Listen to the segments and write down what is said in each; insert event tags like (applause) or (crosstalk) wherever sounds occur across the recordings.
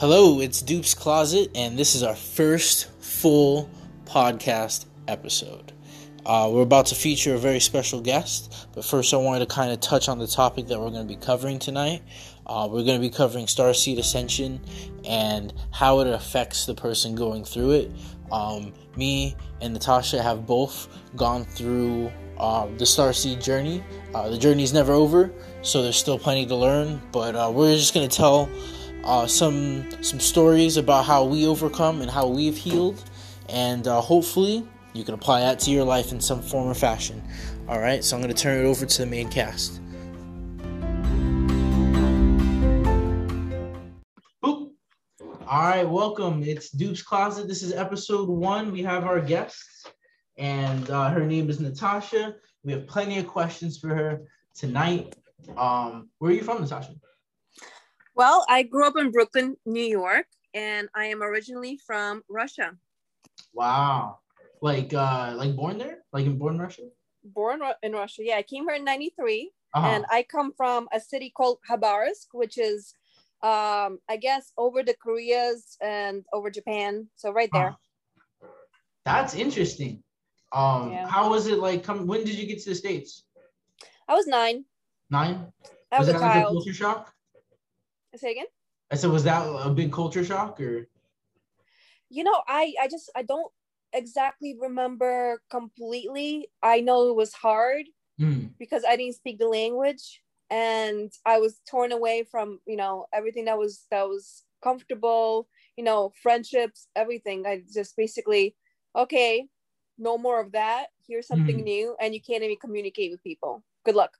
Hello, it's Dupe's Closet, and this is our first full podcast episode. Uh, we're about to feature a very special guest, but first, I wanted to kind of touch on the topic that we're going to be covering tonight. Uh, we're going to be covering Starseed Ascension and how it affects the person going through it. Um, me and Natasha have both gone through uh, the Starseed journey. Uh, the journey is never over, so there's still plenty to learn. But uh, we're just going to tell uh, some some stories about how we overcome and how we've healed, and uh, hopefully you can apply that to your life in some form or fashion. All right, so I'm going to turn it over to the main cast. All right, welcome. It's Dupe's Closet. This is episode one. We have our guests, and uh, her name is Natasha. We have plenty of questions for her tonight. Um, where are you from, Natasha? Well, I grew up in Brooklyn, New York, and I am originally from Russia. Wow. Like uh like born there? Like in born Russia? Born in Russia. Yeah, I came here in 93 uh-huh. and I come from a city called Khabarovsk, which is um I guess over the Koreas and over Japan. So right there. Uh-huh. That's interesting. Um yeah. how was it like come when did you get to the States? I was nine. Nine? I was, was a child. Like a culture shock? Say again. I said, was that a big culture shock or? You know, I I just I don't exactly remember completely. I know it was hard mm. because I didn't speak the language and I was torn away from you know everything that was that was comfortable. You know, friendships, everything. I just basically okay, no more of that. Here's something mm. new, and you can't even communicate with people. Good luck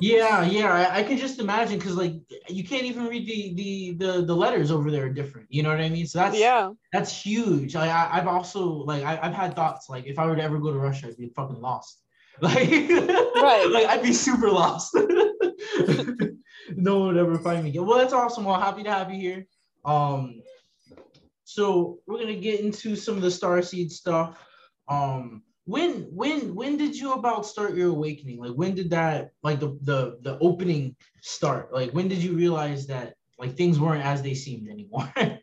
yeah, yeah, I, I, can just imagine because like you can't even read the, the the the letters over there are different. You know what I mean? So that's yeah, that's huge. I, I have also like I, have had thoughts like if I were to ever go to Russia, I'd be fucking lost. (laughs) Like right, like I'd be super lost. (laughs) no one would ever find me again. Well, that's awesome. Well, happy to have you here. Um, so we're gonna get into some of the star seed stuff. Um, when when when did you about start your awakening like when did that like the the the opening start like when did you realize that like things weren't as they seemed anymore (laughs)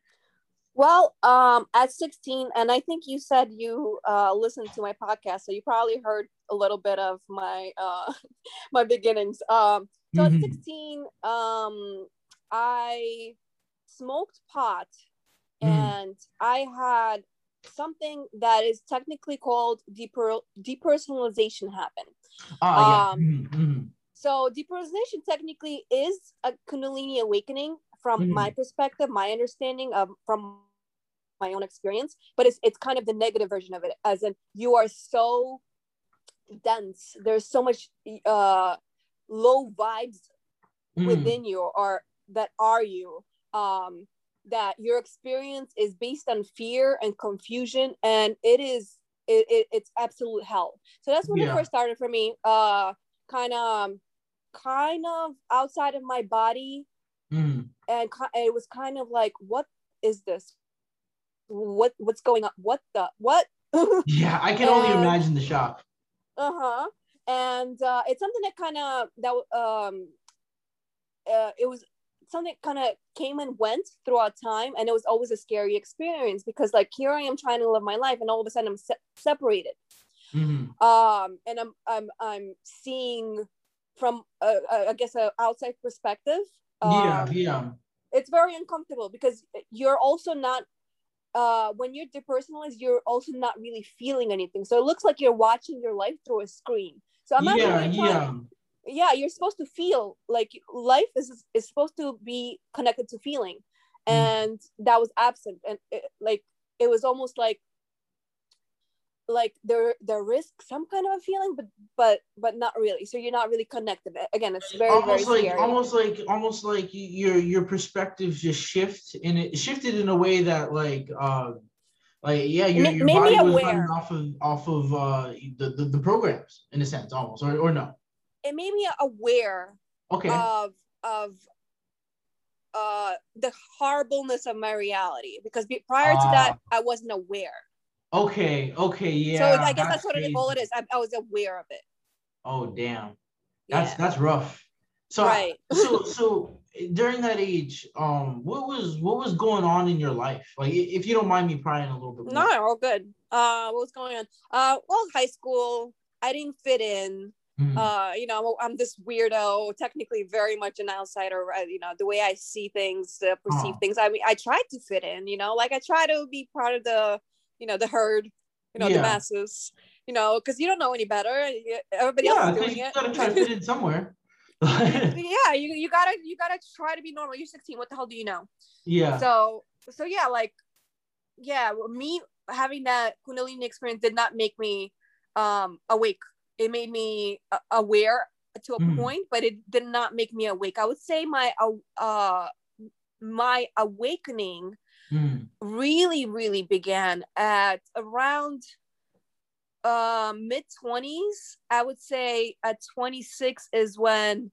well um at 16 and i think you said you uh listened to my podcast so you probably heard a little bit of my uh (laughs) my beginnings um so mm-hmm. at 16 um i smoked pot mm-hmm. and i had something that is technically called deper- depersonalization happen. Ah, um, yeah. mm-hmm, mm-hmm. So depersonalization technically is a Kundalini awakening from mm-hmm. my perspective, my understanding of from my own experience, but it's it's kind of the negative version of it, as in you are so dense. There's so much uh, low vibes mm. within you, or that are you. Um, that your experience is based on fear and confusion and it is it, it it's absolute hell. So that's when yeah. it first started for me uh kind of kind of outside of my body. Mm. and it was kind of like what is this? What what's going on? What the what? (laughs) Yeah i can and, only imagine the shock. Uh-huh. And uh it's something that kind of that um uh, it was something kind of came and went throughout time and it was always a scary experience because like here i am trying to live my life and all of a sudden i'm se- separated. Mm-hmm. um and i'm i'm i'm seeing from a, a, I guess a outside perspective um, yeah. yeah it's very uncomfortable because you're also not uh when you're depersonalized you're also not really feeling anything. So it looks like you're watching your life through a screen. So i'm not yeah, really yeah yeah you're supposed to feel like life is is supposed to be connected to feeling. Mm. and that was absent. And it, like it was almost like like there there is some kind of a feeling but but but not really. So you're not really connected. Again it's very almost very like scary. almost like almost like your your perspective just shift and it shifted in a way that like uh like yeah your, your body was running off of off of uh the, the, the programs in a sense almost or, or no it made me aware okay. of of uh the horribleness of my reality because prior uh, to that ah. I wasn't aware. Okay, okay, yeah. So I guess that's, that's what it, all it is. I, I, was aware of it. Oh damn, that's yeah. that's rough. So right. so (laughs) so during that age, um, what was what was going on in your life? Like, if you don't mind me prying a little bit. More. No, all good. Uh, what was going on? Uh, well, high school, I didn't fit in. Mm. Uh, you know, I'm this weirdo, technically very much an outsider. You know, the way I see things, uh, perceive oh. things. I mean, I tried to fit in. You know, like I try to be part of the, you know, the herd. You know, yeah. the masses. You know, because you don't know any better. Everybody yeah, else is doing you it. gotta try to (laughs) fit in somewhere. (laughs) yeah, you, you gotta you gotta try to be normal. You're 16. What the hell do you know? Yeah. So so yeah, like yeah, me having that Kundalini experience did not make me um awake it made me uh, aware to a mm. point, but it did not make me awake. I would say my uh, uh my awakening mm. really really began at around uh, mid 20s i would say at 26 is when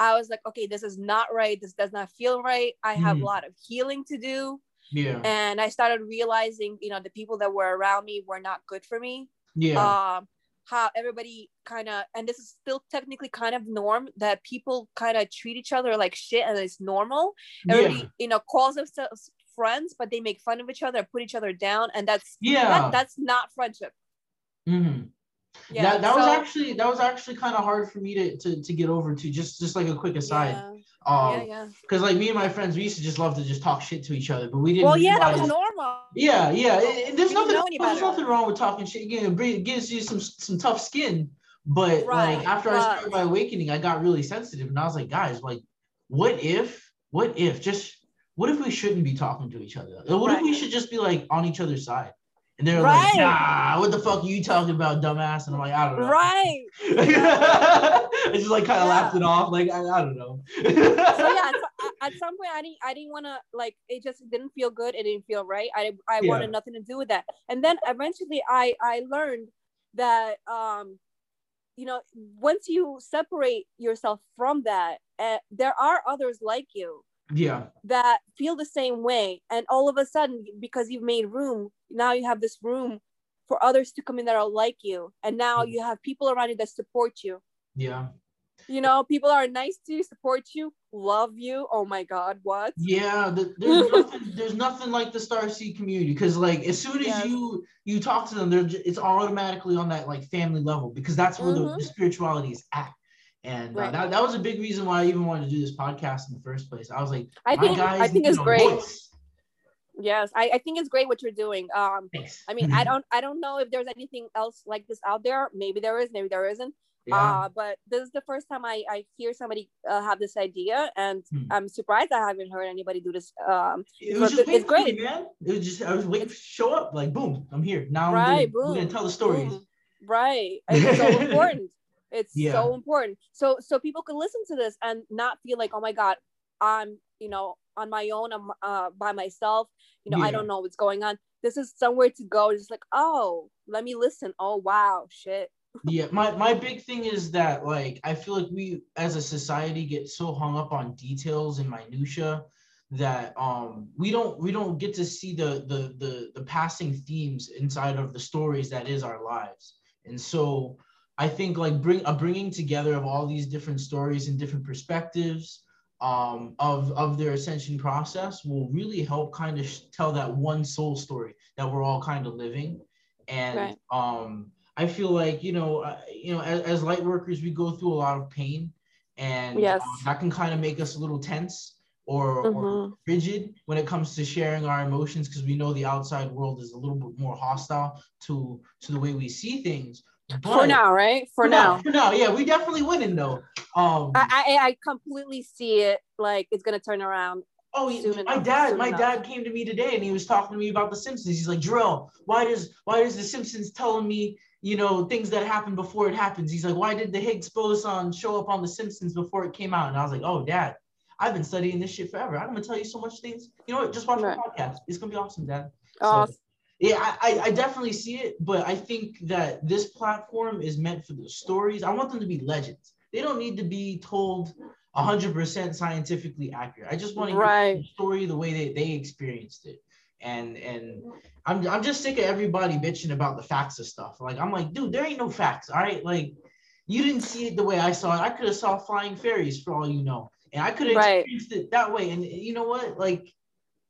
i was like okay this is not right this does not feel right i have mm. a lot of healing to do yeah and i started realizing you know the people that were around me were not good for me yeah um how everybody kind of and this is still technically kind of norm that people kind of treat each other like shit and it's normal everybody yeah. you know calls themselves friends but they make fun of each other put each other down and that's yeah that, that's not friendship mm-hmm. Yeah that, that so, was actually that was actually kind of hard for me to, to to get over to just just like a quick aside yeah. Um, yeah, yeah. Because like me and my friends, we used to just love to just talk shit to each other, but we didn't. Well, yeah, realize, that was normal. Yeah, yeah. It, it, there's nothing. There's nothing wrong with talking shit. Again, it gives you some some tough skin. But right, like after. I started my awakening, I got really sensitive, and I was like, guys, like, what if? What if? Just what if we shouldn't be talking to each other? What right. if we should just be like on each other's side? And they're right. like, nah, what the fuck are you talking about, dumbass? And I'm like, I don't know. Right. (laughs) I just like kind of yeah. laughed it off. Like, I, I don't know. so yeah, (laughs) at some point I didn't I didn't want to like it just didn't feel good. It didn't feel right. I I yeah. wanted nothing to do with that. And then eventually I I learned that um you know once you separate yourself from that uh, there are others like you yeah that feel the same way and all of a sudden because you've made room now you have this room for others to come in that are like you and now mm. you have people around you that support you yeah you know people are nice to you support you love you oh my god what yeah the, there's (laughs) nothing there's nothing like the star seed community because like as soon as yes. you you talk to them they're it's automatically on that like family level because that's where mm-hmm. the, the spirituality is at and uh, right. uh, that, that was a big reason why I even wanted to do this podcast in the first place. I was like, I think I think it's great. Voice. Yes, I, I think it's great what you're doing. Um, Thanks. I mean, I don't I don't know if there's anything else like this out there. Maybe there is, maybe there isn't. Yeah. Uh, but this is the first time I, I hear somebody uh, have this idea, and hmm. I'm surprised I haven't heard anybody do this. Um, it was just it's great, me, man. It was just I was waiting to show up, like boom, I'm here now. Right, I'm gonna, boom, gonna tell the stories. Boom. Right, (laughs) it's so important. It's yeah. so important. So so people can listen to this and not feel like, oh my god, I'm you know on my own, I'm uh, by myself. You know, yeah. I don't know what's going on. This is somewhere to go. Just like, oh, let me listen. Oh wow, shit. yeah, (laughs) my my big thing is that like I feel like we as a society get so hung up on details and minutia that um we don't we don't get to see the the the the passing themes inside of the stories that is our lives. And so I think like bring a bringing together of all these different stories and different perspectives um, of of their ascension process will really help kind of tell that one soul story that we're all kind of living. And right. um, I feel like you know uh, you know as, as, light workers we go through a lot of pain, and yes. um, that can kind of make us a little tense or, mm-hmm. or rigid when it comes to sharing our emotions because we know the outside world is a little bit more hostile to to the way we see things but for now, right? For, for now. now. For now, yeah, we definitely winning though. Um, I, I, I completely see it like it's gonna turn around. Oh, my dad, my enough. dad came to me today and he was talking to me about the Simpsons. He's like, Drill, why does why does the Simpsons telling me you know things that happen before it happens? He's like, why did the Higgs boson show up on the Simpsons before it came out? And I was like, oh, dad, I've been studying this shit forever. I'm gonna tell you so much things. You know what? Just watch right. my podcast. It's gonna be awesome, dad. Oh, so, yeah, I, I definitely see it, but I think that this platform is meant for the stories. I want them to be legends. They don't need to be told 100% scientifically accurate. I just want to right. hear the story the way they, they experienced it. And and I'm I'm just sick of everybody bitching about the facts of stuff. Like I'm like, dude, there ain't no facts. All right, like you didn't see it the way I saw it. I could have saw flying fairies for all you know. and I could have Right. experienced it that way. And you know what? Like,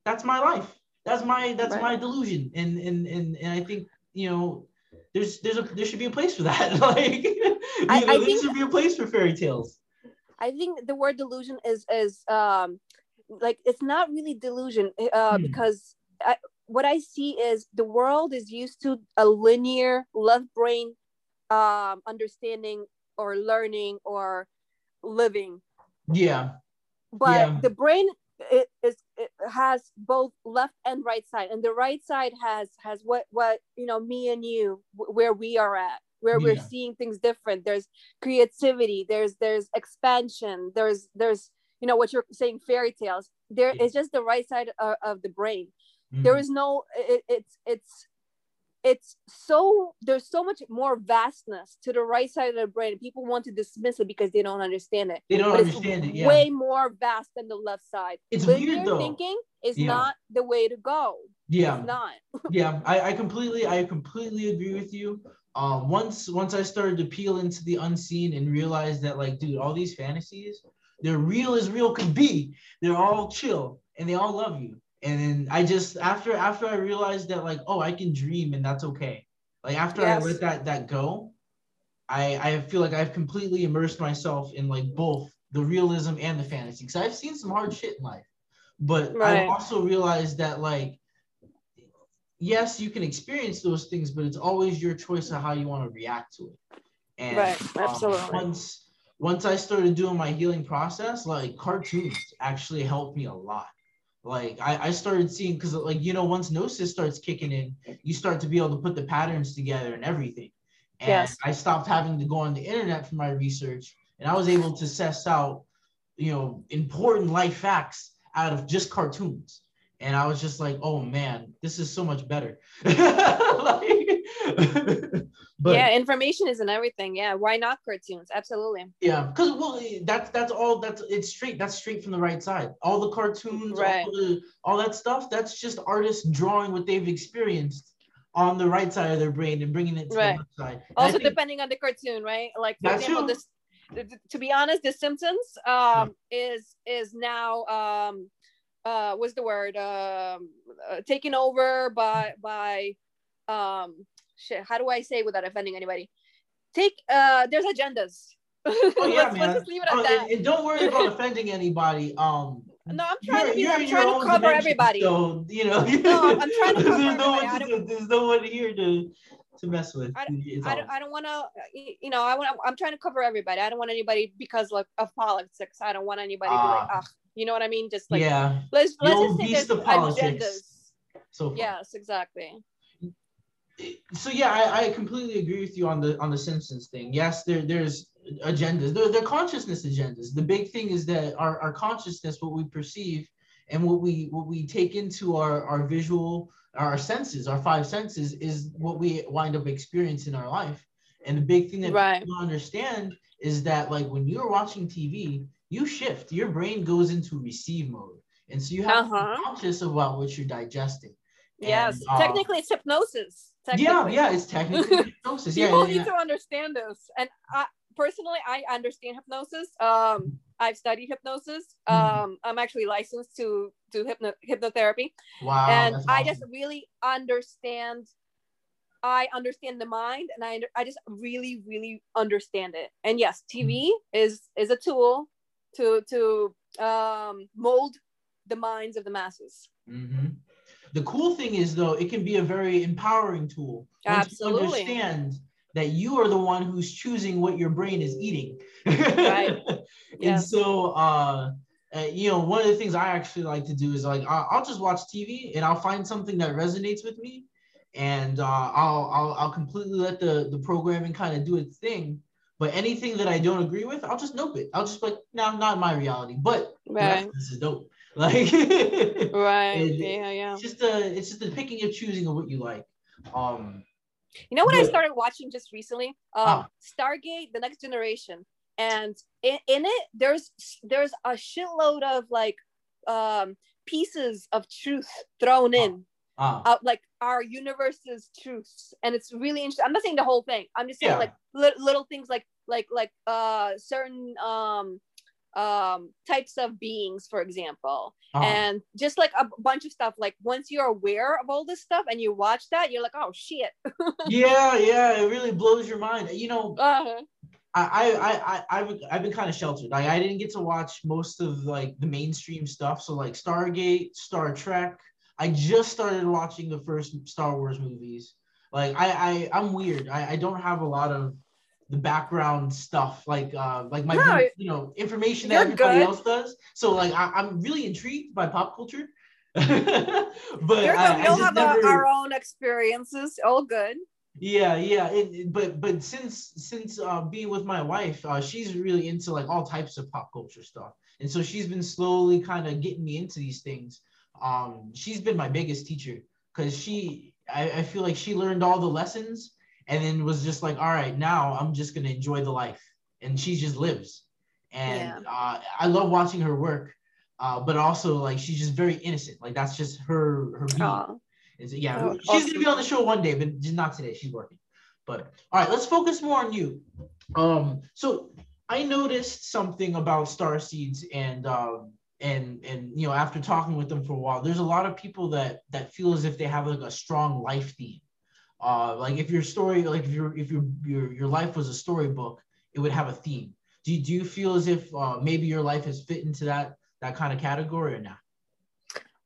that's my life. That's my that's Right. my delusion. And and and and I think you know, there's there's a there should be a place for that. (laughs) like, I- know, I there think- should be a place for fairy tales. I think the word delusion is is um like it's not really delusion uh, Hmm. because I, what I see is the world is used to a linear left brain um understanding or learning or living Yeah. but Yeah. the brain it is it has both left and right side and the right side has has what what you know me and you where we are at where we're seeing things different there's creativity there's there's expansion there's there's you know what you're saying fairy tales there Yeah. is just the right side of, of the brain Mhm. there is no it, it's it's it's so there's so much more vastness to the right side of the brain people want to dismiss it because they don't understand it they don't but understand it. Yeah. way more vast than the left side. It's Linear weird, though. thinking is Yeah. not the way to go. yeah. It's not. (laughs) yeah I, I completely i completely agree with you um once once i started to peel into the unseen and realize that like dude all these fantasies they're real as real could be they're all chill and they all love you and then i just after after i realized that like oh i can dream and that's okay like after Yes. i let that that go i i feel like i've completely immersed myself in like both the realism and the fantasy because i've seen some hard shit in life but Right. i've also realized that like yes, you can experience those things, but it's always your choice of how you want to react to it. And Right, um, absolutely. once once I started doing my healing process, like cartoons actually helped me a lot. Like I, I started seeing because like you know, once gnosis starts kicking in, you start to be able to put the patterns together and everything. And Yes. I stopped having to go on the internet for my research, and I was able to suss out, you know, important life facts out of just cartoons and I was just like, oh man, this is so much better. (laughs) like, (laughs) but yeah, information isn't everything. Yeah, why not cartoons? Absolutely. Yeah, because well, that's that's all that's it's straight. That's straight from the right side. All the cartoons, Right. all, the, all that stuff. That's just artists drawing what they've experienced on the right side of their brain and bringing it to Right. the left side. And Also, think- depending on the cartoon, right? Like for example, this. To be honest, The Simpsons um, is is now um, uh, what's the word? Um, uh, taken over by by um, shit. How do I say without offending anybody? Take uh, there's agendas. (laughs) Oh yeah, let's, man. let's just leave it at Oh, that. and, and don't worry about (laughs) offending anybody. Um, No, I'm trying to be. you're I'm in trying to cover everybody. So you know, No, I'm trying to (laughs) cover there's no one to, there's no one here to to mess with. I don't, I don't want to, you know, I want. I'm trying to cover everybody. I don't want anybody because like of politics. I don't want anybody to be like, Ah. ugh, you know what I mean? Just like yeah. let's let's just say there's politics. agendas. So far. Yes, exactly. so yeah, I, I completely agree with you on the on the Simpsons thing. Yes, there there's agendas. They're, they're consciousness agendas. The big thing is that our, our consciousness, what we perceive and what we what we take into our, our visual, our senses, our five senses, is what we wind up experiencing in our life. And the big thing that Right. people understand is that like when you're watching TV, you shift. Your brain goes into receive mode. And so you have Uh-huh. be conscious about what you're digesting. Yes, And, uh, technically it's hypnosis. Yeah, technically. yeah, it's technically (laughs) hypnosis. Yeah, People yeah, need yeah. to understand this. And I, personally, I understand hypnosis. Um, I've studied hypnosis. Mhm. Um, I'm actually licensed to do hypno- hypnotherapy. Wow. and that's I just really understand. I understand the mind, and I I just really really understand it. And yes, TV is is a tool to to um, mold the minds of the masses. Mhm. The cool thing is, though, it can be a very empowering tool. once Absolutely. You understand that you are the one who's choosing what your brain is eating. Right. (laughs) and Yes. so, uh, uh, you know, one of the things I actually like to do is like I- I'll just watch TV and I'll find something that resonates with me, and uh, I'll, I'll I'll completely let the the programming kind of do its thing. But anything that I don't agree with, I'll just nope it. I'll just like, no, not my reality. But Right. this is dope. (laughs) Like, Right. Yeah. Yeah. it's just a it's just the picking and choosing of what you like. Um, You know what I started watching just recently? Um, Ah. Stargate: The Next Generation, and in, in it there's there's a shitload of like um, pieces of truth thrown in, ah, uh, like our universe's truths, and it's really interesting. I'm not saying the whole thing. I'm just saying Yeah. like li- little things like like like uh certain um um types of beings for example Uh-huh. and just like a bunch of stuff like once you're aware of all this stuff and you watch that you're like oh shit (laughs) yeah, yeah, it really blows your mind. You know, uh-huh. I, I, I, I've, I've been kind of sheltered. Like, I didn't get to watch most of like the mainstream stuff. So like Stargate, Star Trek. I just started watching the first Star Wars movies. Like, I, I, I'm weird. I, I don't have a lot of the background stuff, like, uh, like my, No, you know, information that everybody good. else does. So like, I, I'm really intrigued by pop culture. (laughs) but I, we I all just have never- our, our own experiences all good yeah, yeah. It, it- but but since since uh, being with my wife, uh, she's really into like all types of pop culture stuff, and so she's been slowly kind of getting me into these things. Um, she's been my biggest teacher because she, I, I feel like she learned all the lessons and then was just like, all right, now I'm just gonna enjoy the life, and she just lives, and uh, I love watching her work. Uh, but also like she's just very innocent. Like that's just her her being. And so, yeah, Oh, she's awesome. gonna be on the show one day, but just not today. She's working. But all right, let's focus more on you. Um, so I noticed something about star seeds, and um, and and you know, after talking with them for a while, there's a lot of people that that feel as if they have like a strong life theme. Uh, like if your story, like if your if your your your life was a storybook, it would have a theme. Do you, do you feel as if uh, maybe your life has fit into that that kind of category or not?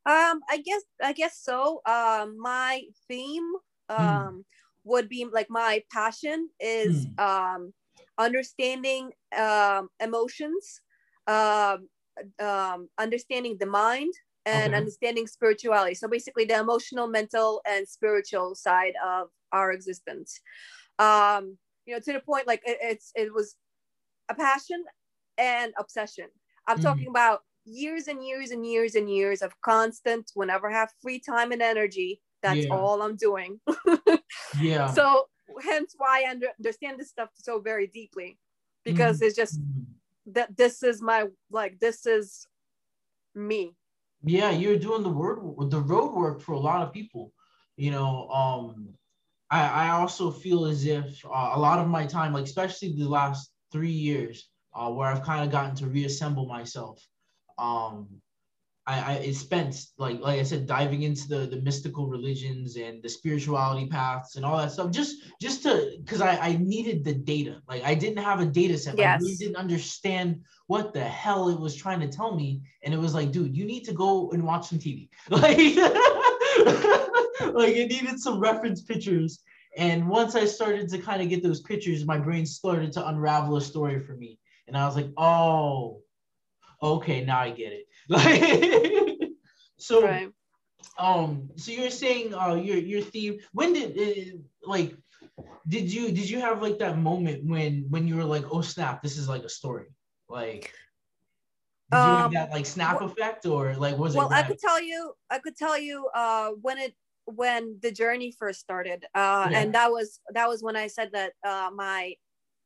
Um, I guess I guess so. Um, my theme um would be like my passion is um understanding um emotions, um, um understanding the mind and Okay. understanding spirituality. So basically the emotional, mental, and spiritual side of our existence. Um, you know, to the point like it, it's it was a passion and obsession. I'm Mhm. talking about years and years and years and years of constant whenever I have free time and energy that's Yeah. all i'm doing (laughs) Yeah. so hence why i under- understand this stuff so very deeply because it's just Mhm. that this is my like this is me yeah you're doing the word the road work for a lot of people you know um i i also feel as if uh, a lot of my time like especially the last three years uh, where i've kind of gotten to reassemble myself um I, I it spent like like I said diving into the the mystical religions and the spirituality paths and all that stuff just just to because I, I needed the data. Like I didn't have a data set. I really didn't understand what the hell it was trying to tell me. And it was like dude you need to go and watch some TV (laughs) like like it needed some reference pictures. And once I started to kind of get those pictures my brain started to unravel a story for me. And I was like oh okay now I get it like (laughs) so right. um so you're saying uh your your theme when did uh, like did you did you have like that moment when when you were like oh snap this is like a story? Like did you have Um, that like snap effect or like was well it i could tell you i could tell you uh when it when the journey first started uh Yeah. and that was that was when i said that uh my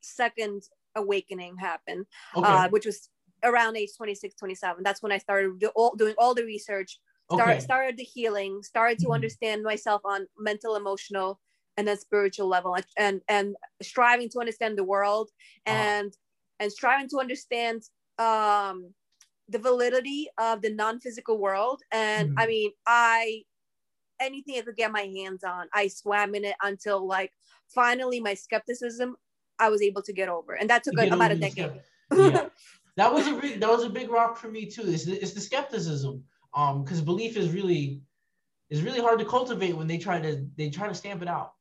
second awakening happened okay. uh which was around age 26 27 that's when i started do all, doing all the research start, okay started the healing started to Mhm. understand myself on mental emotional and then spiritual level and and, striving to understand the world Uh-huh. and and striving to understand um the validity of the non-physical world and i Mhm. mean i anything i could get my hands on i swam in it until like finally my skepticism i was able to get over and that took To about a decade yeah (laughs) that was a big that was a big rock for me too it's the, it's the skepticism um because belief is really is really hard to cultivate when they try to they try to stamp it out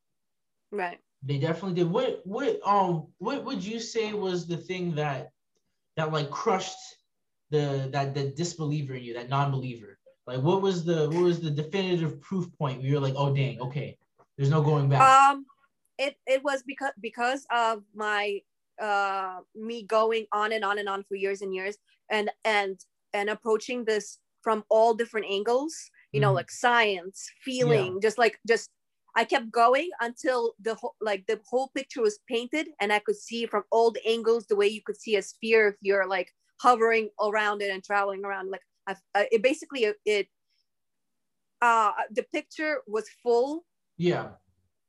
right They definitely did. What what um what would you say was the thing that that like crushed the that the disbeliever in you, that non-believer? Like what was the what was the definitive proof point where you're like, oh dang, okay, there's no going back. um it it was because because of my uh me going on and on and on for years and years and and and approaching this from all different angles you know Mhm. like science feeling just like just i kept going until the whole like the whole picture was painted and i could see from all the angles the way you could see a sphere if you're like hovering around it and traveling around like I, I, it basically it uh the picture was full yeah.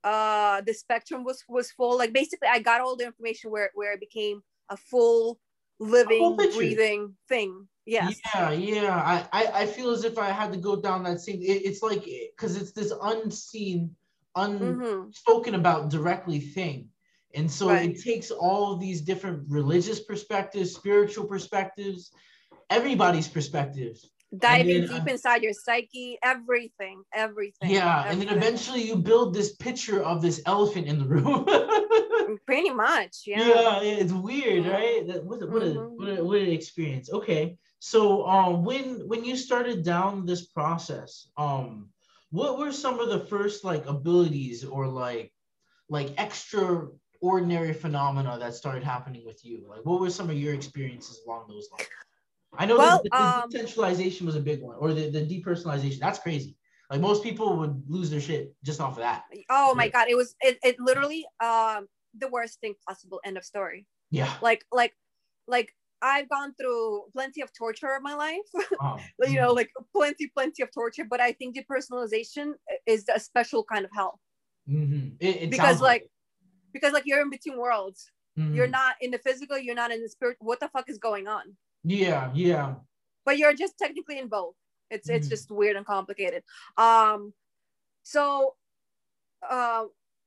Uh the spectrum was was full like basically i got all the information where where it became a full living, breathing thing. Yes. Yeah, yeah. I, I, I feel as if I had to go down that same. It, it's like because it's this unseen, unspoken mm-hmm. about directly thing, and so right. it takes all of these different religious perspectives, spiritual perspectives, everybody's perspectives. Diving deep uh, inside your psyche, everything, everything. Yeah, everything. and then eventually you build this picture of this elephant in the room. (laughs) Pretty much, yeah. Yeah, it's weird, right? That, what, what, mm-hmm. a, what, a, what an experience. Okay, so um, when when you started down this process, um, what were some of the first like abilities or like like extraordinary phenomena that started happening with you? Like, what were some of your experiences along those lines? I know well, the, the um, decentralization was a big one, or the, the depersonalization. That's crazy. Like most people would lose their shit just off of that. Oh my god, it was it, it literally um the worst thing possible. End of story. Yeah. Like like like I've gone through plenty of torture in my life. (laughs) Oh. you know, like plenty, plenty of torture. But I think depersonalization is a special kind of hell. Mm-hmm. It, it because like, like because like you're in between worlds. Mm-hmm. You're not in the physical. You're not in the spirit. What the fuck is going on? Yeah, yeah. But you're just technically in both. It's mm-hmm. it's just weird and complicated. Um, so, uh,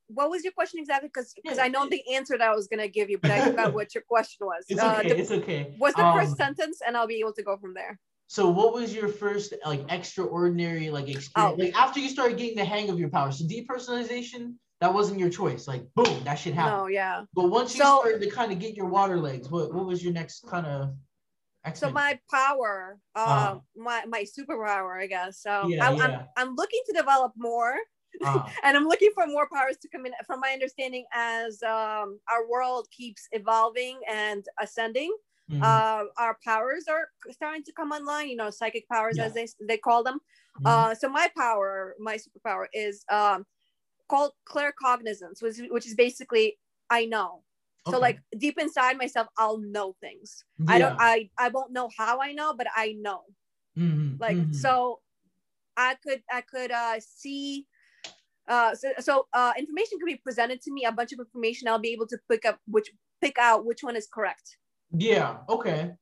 what was your question exactly? Because because yeah. I know the answer that I was gonna give you, but I forgot what your question was. (laughs) It's uh, okay. The, it's okay. What's the um, first sentence, and I'll be able to go from there. So, what was your first like extraordinary like experience? Oh. Like after you started getting the hang of your power, so depersonalization that wasn't your choice. Like boom, that shit happened. No, yeah. But once you so, started to kind of get your water legs, what what was your next kind of so my power, uh, uh, my my superpower, I guess. So yeah, I, am yeah. I'm, I'm looking to develop more, uh. (laughs) and I'm looking for more powers to come in. From my understanding, as um, our world keeps evolving and ascending, mm-hmm. uh, our powers are starting to come online. You know, psychic powers, yeah. as they they call them. Mm-hmm. Uh, so my power, my superpower, is um, called claircognizance, which which is basically I know. So like deep inside myself, I'll know things. Yeah. I don't I I won't know how I know, but I know. Mm-hmm. Like mm-hmm. so I could I could uh see uh so, so uh information could be presented to me, a bunch of information, I'll be able to pick up which pick out which one is correct. Yeah, okay.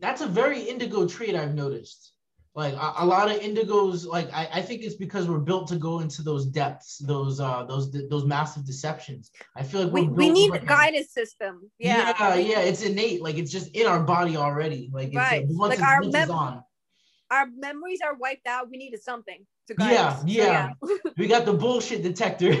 That's a very indigo trait I've noticed like a, a, lot of indigos like I, I think it's because we're built to go into those depths those uh those those massive deceptions i feel like we, we need a guidance system yeah yeah yeah it's innate like it's just in our body already like it's, right. Uh, like our, mem- our memories are wiped out we needed something to guide yeah, us. yeah yeah (laughs) we got the bullshit detector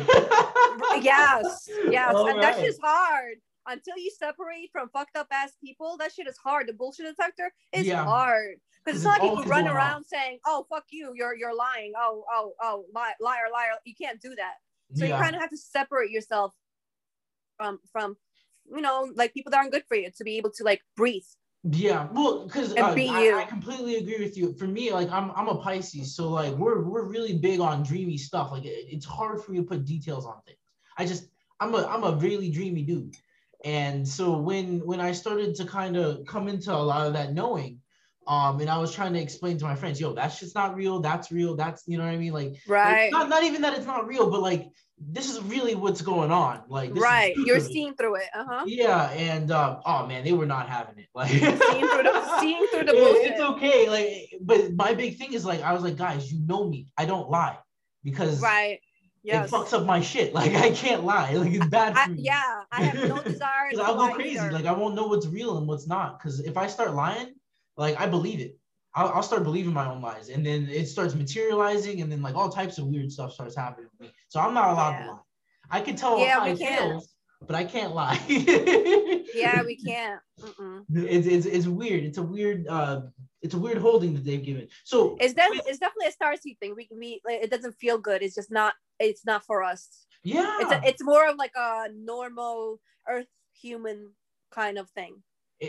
yes yes All and right. that's just hard until you separate from fucked up ass people, that shit is hard. The bullshit detector is yeah. hard. Because it's not like people run around saying, "Oh fuck you, you're you're lying." Oh oh oh, liar liar liar. You can't do that. So yeah. you kind of have to separate yourself from from you know like people that aren't good for you to be able to like breathe. Yeah, well, because uh, I, I, completely agree with you. For me, like I'm I'm a Pisces, so like we're we're really big on dreamy stuff. Like it, it's hard for me to put details on things. I just I'm a I'm a really dreamy dude, and so when when I started to kind of come into a lot of that knowing, um, and I was trying to explain to my friends, yo, that's just not real. That's real. That's you know what I mean. Like, right. Not not even that it's not real, but like this is really what's going on. Like, right, you're seeing through it. Uh huh. Yeah, and uh, oh man, they were not having it. (laughs) Like, seeing through the seeing through the bullshit. It's okay. Like, but my big thing is like, I was like, guys, you know me. I don't lie because right. Yes. It fucks up my shit. (laughs) Like I can't lie. Like it's bad for me. yeah, I have no (laughs) desire. Because I'll go crazy. Either. Like I won't know what's real and what's not. Because if I start lying, like I believe it. I'll, I'll, start believing my own lies, and then it starts materializing, and then like all types of weird stuff starts happening to me. So I'm not allowed yeah. to lie. I can tell yeah, we can. but I can't lie. (laughs) yeah, we can't. It's, it's it's weird. It's a weird uh it's a weird holding that they've given. So it's definitely it's definitely a star seed thing. We can be like, it doesn't feel good. It's just not it's not for us. Yeah. It's a, it's more of like a normal earth human kind of thing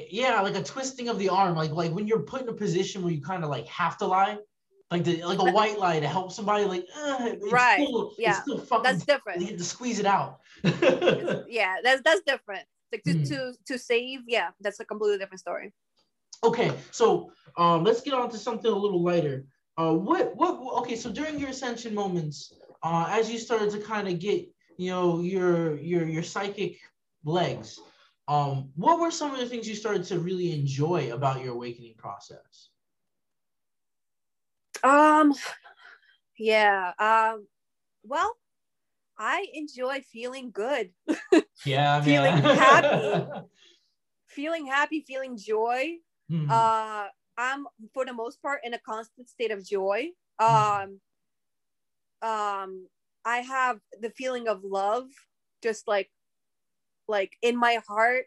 yeah, like a twisting of the arm, like like when you're put in a position where you kind of like have to lie, like the like a white lie to help somebody, like right, still, yeah, fucking, that's different. You have to squeeze it out. yeah, that's that's different. Like to, mm. to to save, yeah, that's a completely different story. Okay, so um, let's get on to something a little lighter. Uh, what what? Okay, so during your ascension moments, uh, as you started to kind of get, you know, your your your psychic legs um, what were some of the things you started to really enjoy about your awakening process? Um, yeah. Um, well, I enjoy feeling good, (laughs) Yeah, Feeling man. (laughs) happy. feeling happy, feeling joy. Mhm. Uh, I'm for the most part in a constant state of joy. Mhm. Um, um, I have the feeling of love, just like, like in my heart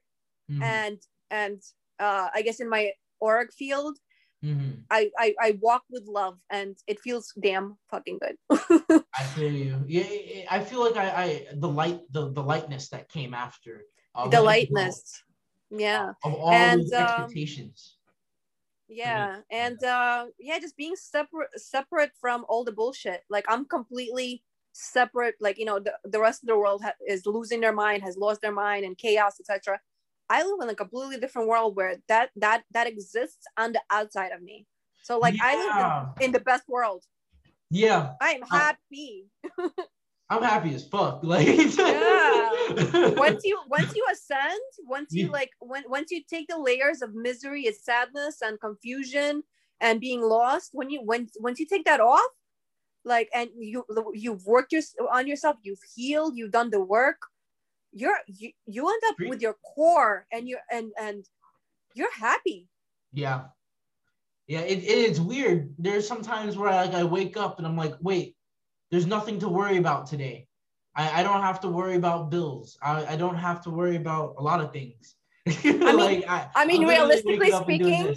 Mhm. and and uh, I guess in my auric field. Mhm. I, I I walk with love and it feels damn fucking good. (laughs) I feel you. Yeah, I feel like I, I the light, the the lightness that came after. uh, the lightness. Yeah. of all And, those um, expectations. Yeah. And uh yeah, just being separate separate from all the bullshit. Like I'm completely separate, like you know, the, the rest of the world ha- is losing their mind, has lost their mind and chaos, etc. I live in a completely different world where that that that exists on the outside of me. So like I live in, in the best world. Yeah, I am I- happy. (laughs) I'm happy as fuck. (laughs) Like Yeah. (laughs) once you once you ascend once you Yeah. like when once you take the layers of misery and sadness and confusion and being lost when you when once you take that off like and you you've worked your, on yourself you've healed you've done the work you're you, you end up with your core and you're and and you're happy Yeah. Yeah, it, it is weird. There's sometimes where I, like I wake up and I'm like, wait, there's nothing to worry about today. I, I don't have to worry about bills. I, I don't have to worry about a lot of things. (laughs) mean- I, I mean, I'm realistically waking up and doing speaking,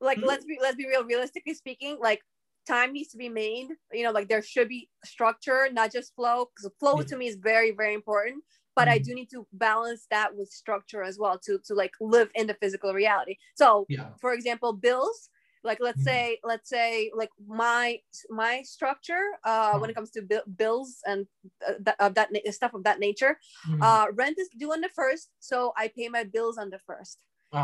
like Mhm. let's be let's be real realistically speaking like time needs to be made you know like there should be structure not just flow because flow Yeah. to me is very very important but i Mhm. do need to balance that with structure as well to to like live in the physical reality so Yeah. for example bills like let's Mhm. say let's say like my my structure uh when it comes to bi- bills and uh, that, of that na- stuff of that nature Mhm. uh rent is due on the first so i pay my bills on the first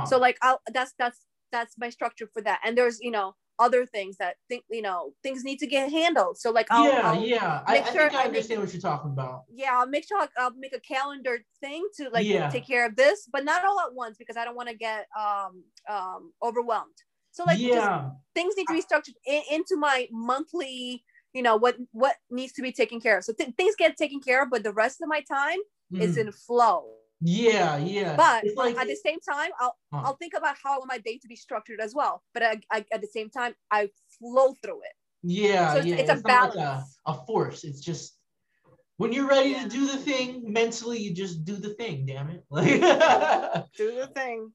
so like I'll that's that's that's my structure for that and there's you know other things that think you know things need to get handled so like I'll, yeah, I'll yeah. I, I make think sure I I make- understand what you're talking about. yeah I'll make sure I'll, I'll make a calendar thing to like Yeah. take care of this but not all at once because I don't want to get um um overwhelmed so like just yeah. things need to be structured in, into my monthly you know what what needs to be taken care of so th- things get taken care of but the rest of my time is Mhm. in flow Yeah, yeah. but like at the same time i'll Uh. i'll think about how I want my day to be structured as well but I, I, at the same time i flow through it Yeah, So it's- yeah. it's a not like balance. a, force. It's just when you're ready Yeah. to do the thing, mentally you just do the thing, damn it. Like (laughs) do the thing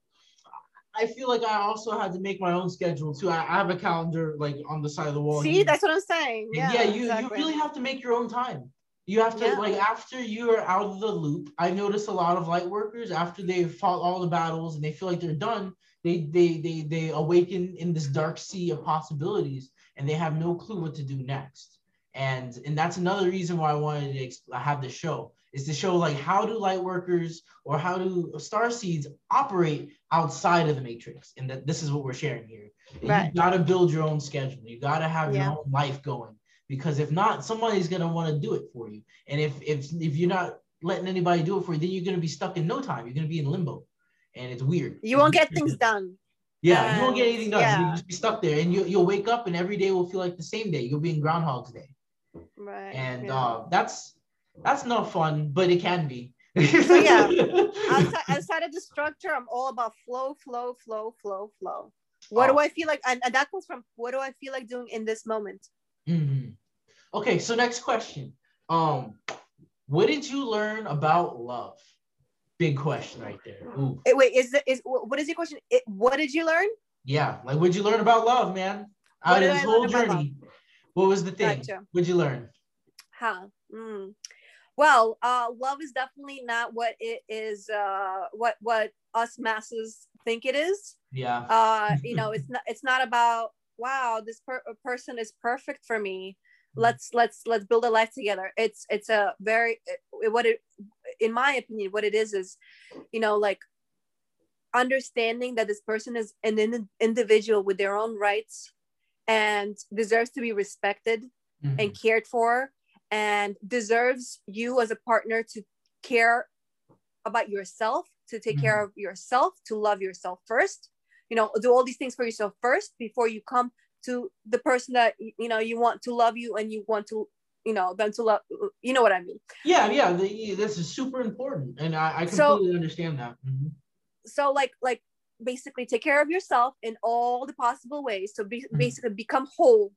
I feel like I also had to make my own schedule too. I, I have a calendar like on the side of the wall. see here. that's what i'm saying yeah, yeah, you, exactly. you really have to make your own time. You have to Yeah. like after you're out of the loop. I notice a lot of light workers after they've fought all the battles and they feel like they're done. They they they they awaken in this dark sea of possibilities and they have no clue what to do next. And and that's another reason why I wanted to ex- have the show is to show like how do light workers or how do star seeds operate outside of the matrix and that this is what we're sharing here Right. you got to build your own schedule you got to have Yeah. your own life going because if not somebody's going to want to do it for you. And if if if you're not letting anybody do it for you then you're going to be stuck in no time. You're going to be in limbo. And it's weird. You won't get things done. yeah you won't get anything done. Yeah. you'll just be stuck there. And you, you'll wake up and every day will feel like the same day. You'll be in groundhog's day. Right and yeah. uh that's that's not fun but it can be. So, yeah. (laughs) outside, outside of the structure i'm all about flow flow flow flow flow. What Oh. do i feel like and, and that comes from what do i feel like doing in this moment Mhm. Okay, so next question. Um, what did you learn about love? Big question right there. Ooh, Eh, wait is it is what is your question it, what did you learn yeah. Like, what'd you learn about love, man? What Out of this whole journey, what was the thing? Gotcha. What'd you learn? Huh. Mm. Well, uh, love is definitely not what it is. Uh, what what us masses think it is. Yeah. Uh, (laughs) you know, it's not. It's not about wow, this per- person is perfect for me. Let's let's let's build a life together. It's it's a very what it in my opinion what it is is, you know, like understanding that this person is an in- individual with their own rights and deserves to be respected Mhm. and cared for and deserves you as a partner to care about yourself to take mm-hmm. care of yourself, to love yourself first. You know, do all these things for yourself first before you come to the person that you know you want to love you and you want to you know them to love you know what i mean yeah yeah the, this is super important and i, I completely so, understand that mm-hmm. so like like basically take care of yourself in all the possible ways so be, mm-hmm. basically become whole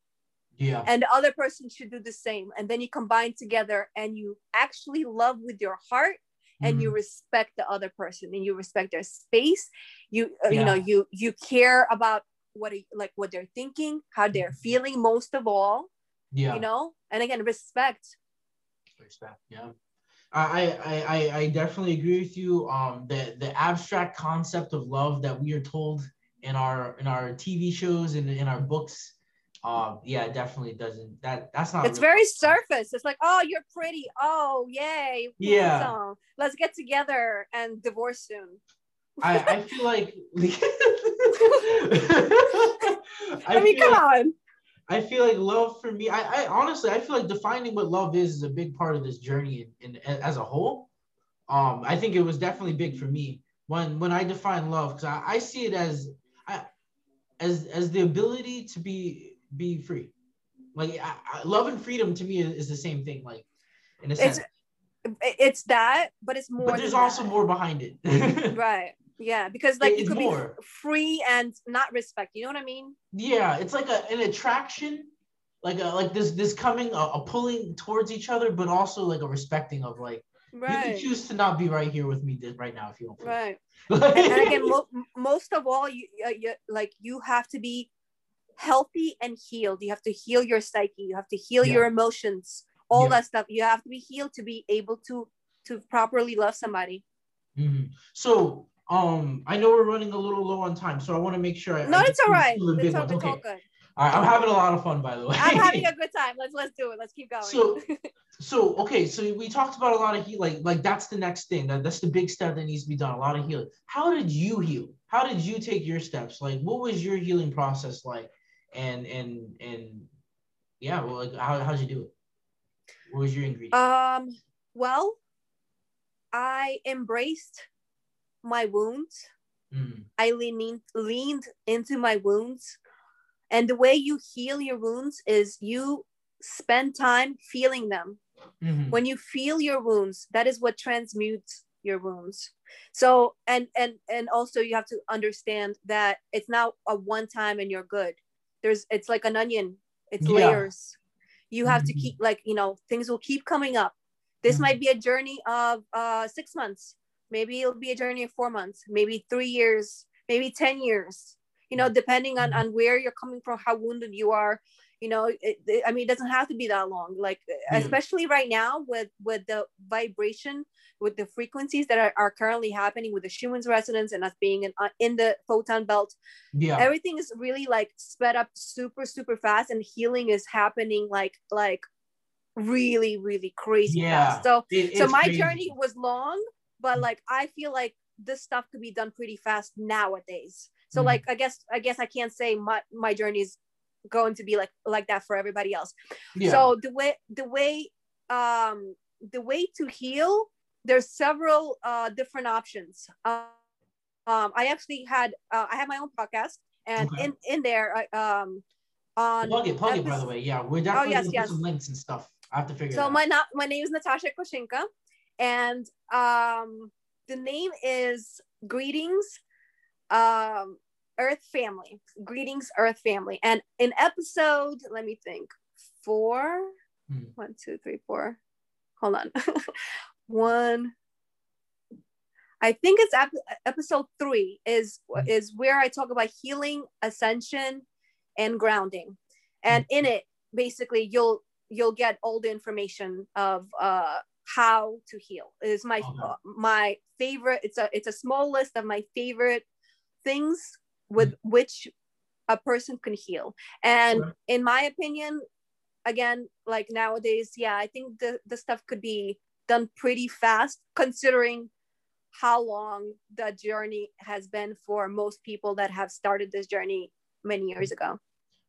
yeah and the other person should do the same and then you combine together and you actually love with your heart and mm-hmm. you respect the other person and you respect their space you uh, yeah. you know you you care about what are, like what they're thinking how they're mm-hmm. feeling most of all yeah you know and again respect respect yeah I, I I I definitely agree with you. Um, the the abstract concept of love that we are told in our in our TV shows and in our books um yeah it definitely doesn't that that's not it's very surface. It's like oh you're pretty. Oh yay. Yeah. Let's get together and divorce soon. I i feel like (laughs) (laughs) I, I mean come like, on. I feel like love for me I, I honestly i feel like defining what love is is a big part of this journey and as a whole. Um i think it was definitely big for me when when i define love because I, I see it as I, as as the ability to be be free. Like I, I, love and freedom to me is, is, the same thing. Like in a sense, it's, it's that, but it's more. But there's also that. more behind it. (laughs) right. Yeah, because like you could more. be free and not respect. You know what I mean? Yeah, it's like a, an attraction, like a, like this this coming a, a pulling towards each other, but also like a respecting of like Right. You can choose to not be right here with me right now if you don't. Right. and again, (laughs) mo- most of all, you, uh, you like you have to be healthy and healed. You have to heal your psyche. You have to heal yeah. your emotions. All yeah. that stuff. You have to be healed to be able to to properly love somebody. Mm-hmm. So, um, I know we're running a little low on time, so I want to make sure. I, no, I it's all right. It's, all, okay. all good. All right, I'm having a lot of fun, by the way. I'm having a (laughs) good time. Let's let's do it. Let's keep going. So, so okay, so we talked about a lot of healing. Like, like that's the next thing. That, that's the big step that needs to be done. A lot of healing. How did you heal? How did you take your steps? Like, what was your healing process like? And and and yeah well like how, how'd you do it? What was your ingredient? Um well i embraced my wounds. Mm. i leaned, leaned into my wounds. And the way you heal your wounds is you spend time feeling them. Mm-hmm. when you feel your wounds that is what transmutes your wounds. So and and and also you have to understand that it's not a one time and you're good there's it's like an onion. It's yeah. layers. You have mm-hmm. to keep like you know things will keep coming up. This mm-hmm. might be a journey of uh six months. Maybe it'll be a journey of four months. Maybe three years. Maybe 10 years. You know depending on mm-hmm. on where you're coming from how wounded you are you know it, it, i mean it doesn't have to be that long like yeah. especially right now with with the vibration with the frequencies that are, are currently happening with the Schumann's resonance and us being in, uh, in the photon belt yeah. everything is really like sped up super super fast and healing is happening like like really really crazy yeah, fast. So it, so my crazy. journey was long but like i feel like this stuff could be done pretty fast nowadays. So mm. like i guess i guess i can't say my my journey is going to be like like that for everybody else yeah. so the way the way um the way to heal there's several uh different options um, um i actually had uh, i have my own podcast and okay. in in there I, um on plug it plug episode, it by the way yeah we're definitely oh, yes, yes. some links and stuff i have to figure so my not my name is natasha koshinka and um the name is greetings um Earth Family. Greetings, Earth Family. And in episode, let me think, four, hmm. one, two, three, four. Hold on. (laughs) one. I think it's ap- episode three is hmm. is where I talk about healing, ascension, and grounding. And hmm. in it, basically, you'll you'll get all the information of uh, how to heal. It is my uh, my favorite. It's a it's a small list of my favorite things with which a person can heal. And right. in my opinion, again, like nowadays, yeah, I think the, the stuff could be done pretty fast considering how long the journey has been for most people that have started this journey many years ago.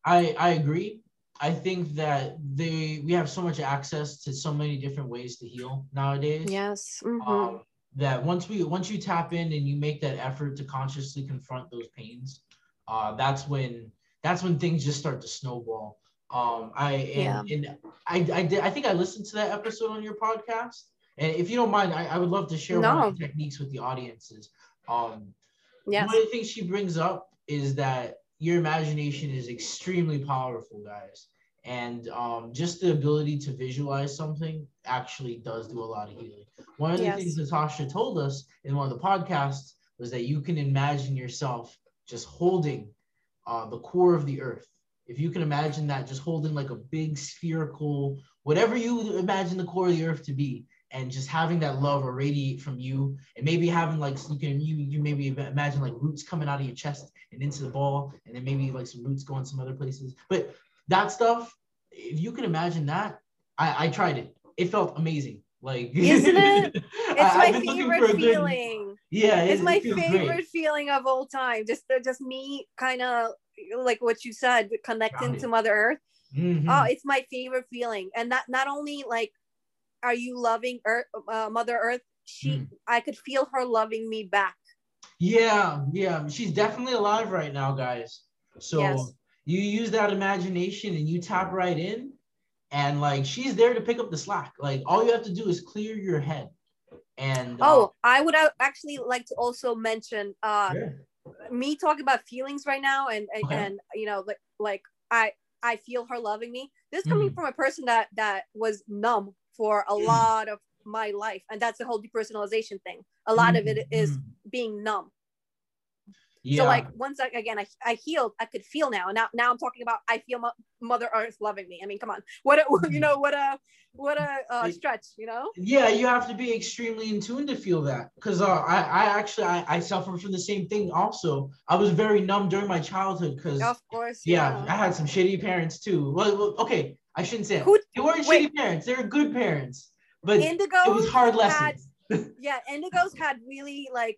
I, I agree. I think that they we have so much access to so many different ways to heal nowadays. Yes. Mm-hmm. Um, that once we once you tap in and you make that effort to consciously confront those pains, uh, that's when that's when things just start to snowball. Um, I and, yeah. and I I did I think I listened to that episode on your podcast. And if you don't mind, I, I would love to share no. one of the techniques with the audiences. Um, yes. One of the things she brings up is that your imagination is extremely powerful, guys. And um, just the ability to visualize something actually does do a lot of healing. One of the yes. things Natasha told us in one of the podcasts was that you can imagine yourself just holding uh, the core of the earth. If you can imagine that, just holding like a big spherical, whatever you imagine the core of the earth to be, and just having that love irradiate from you and maybe having like you can you you maybe imagine like roots coming out of your chest and into the ball and then maybe like some roots going some other places but that stuff if you can imagine that i i tried it. It felt amazing. Like isn't it? (laughs) It's I, my favorite feeling. Yeah it's my favorite great. feeling of all time. Just just me kind of like what you said connecting to mother earth. Mm-hmm. oh it's my favorite feeling. And that not only like are you loving earth uh, mother earth she mm. i could feel her loving me back. Yeah yeah. She's definitely alive right now guys. So yes. You use that imagination and you tap right in and like she's there to pick up the slack like all you have to do is clear your head and oh uh, i would actually like to also mention uh yeah. me talking about feelings right now and and, okay. and you know like like i i feel her loving me this coming mm. from a person that that was numb for a lot of my life and that's the whole depersonalization thing a lot mm-hmm. of it is mm-hmm. being numb yeah. so like once I, again I, I healed i could feel now. Now now i'm talking about i feel Mo- mother earth loving me. I mean come on. What a, (laughs) you know what a what a uh, stretch you know? Yeah you have to be extremely in tune to feel that. Because uh, i i actually I, I suffer from the same thing also. I was very numb during my childhood because of course yeah, yeah, i had some shitty parents too. Well, okay I shouldn't say Who, they weren't wait. shitty parents. They were good parents, but Indigo it was hard lessons. Had, (laughs) yeah, Indigos had really like